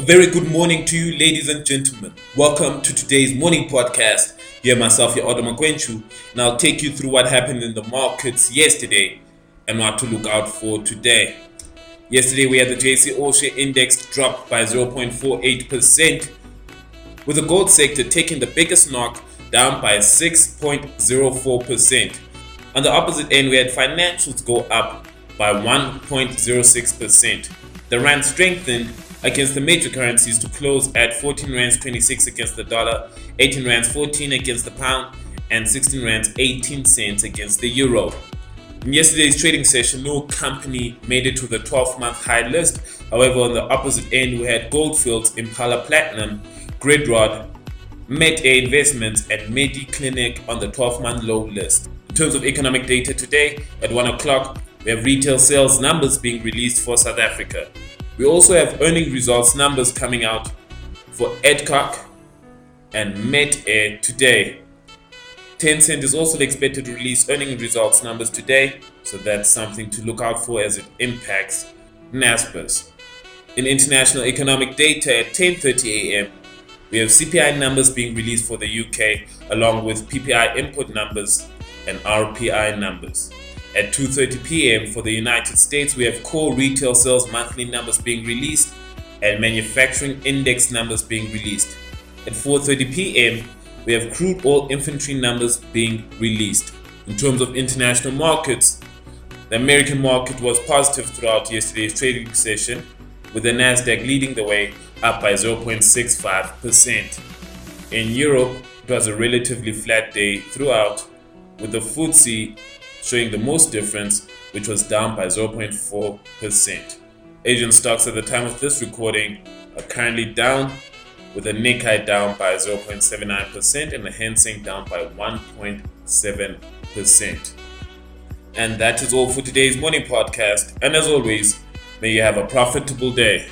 A very good morning to you, ladies and gentlemen. Welcome to today's morning podcast. Here, myself, your Otto Makwenchu, and I'll take you through what happened in the markets yesterday and what to look out for today. Yesterday, we had the JSE All Share Index drop by 0.48%, with the gold sector taking the biggest knock down by 6.04%. On the opposite end, we had financials go up by 1.06%. The rand strengthened against the major currencies to close at 14 rands 26 against the dollar, 18 rands 14 against the pound, and 16 rands 18 cents against the euro. In yesterday's trading session, no company made it to the 12 month high list. However, on the opposite end, we had Goldfields, Impala Platinum, Grindrod, Metair Investments, and MediClinic on the 12 month low list. In terms of economic data today, at 1 o'clock, we have retail sales numbers being released for South Africa. We also have earning results numbers coming out for Adcock and Metair today. Tencent is also expected to release earning results numbers today, so that's something to look out for as it impacts Naspers. In international economic data at 10:30 a.m., we have CPI numbers being released for the UK along with PPI input numbers and RPI numbers. At 2:30 p.m. for the United States, we have core retail sales monthly numbers being released and manufacturing index numbers being released. At 4:30 p.m., we have crude oil inventory numbers being released. In terms of international markets, the American market was positive throughout yesterday's trading session, with the Nasdaq leading the way up by 0.65%. In Europe, it was a relatively flat day throughout, with the FTSE showing the most difference, which was down by 0.4%. Asian stocks at the time of this recording are currently down, with the Nikkei down by 0.79% and the Hang down by 1.7%. And that is all for today's morning podcast. And as always, may you have a profitable day.